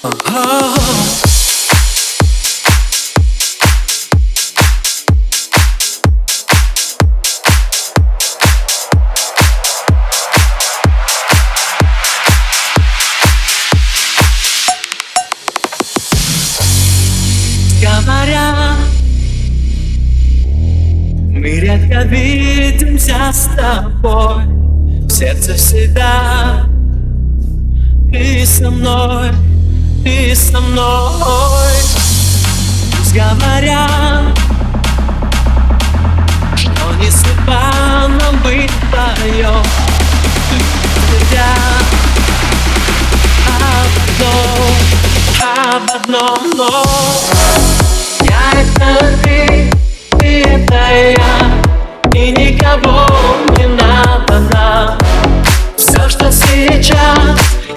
Мы редко видимся с тобой. В сердце всегда. Ты со мной, ты со мной. Пусть говорят, что не судьба нам быть вдвоем Тебя об одном, об одном, но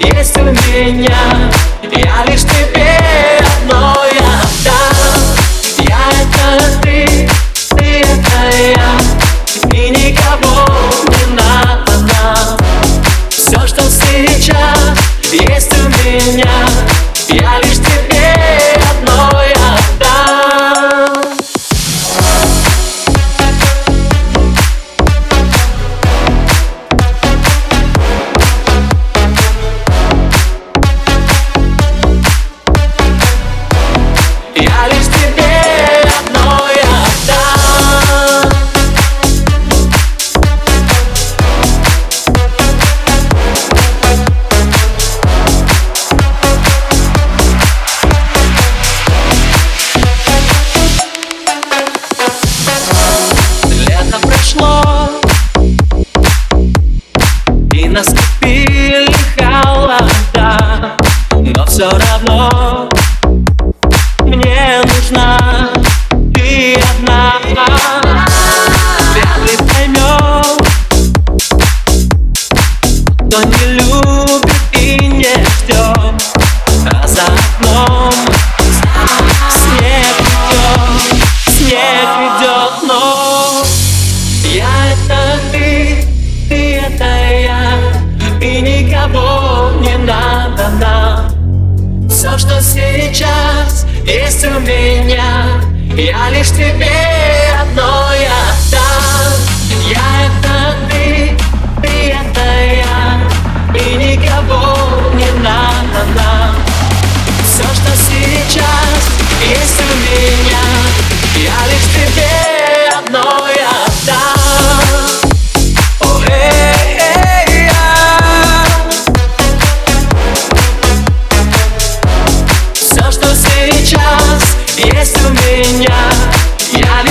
есть у меня Я лишь тебе одной отдам. Я это ты, ты И никого не надо. Все, что сейчас есть у меня Я лишь тебе Лето прошло И наступили холода Но все равно Кто не любит и не ждет А за окном Снег идет, снег идет, но Я это ты, ты это я. И никого не надо нам. Все, что сейчас есть у меня Я лишь тебе сейчас есть у меня Я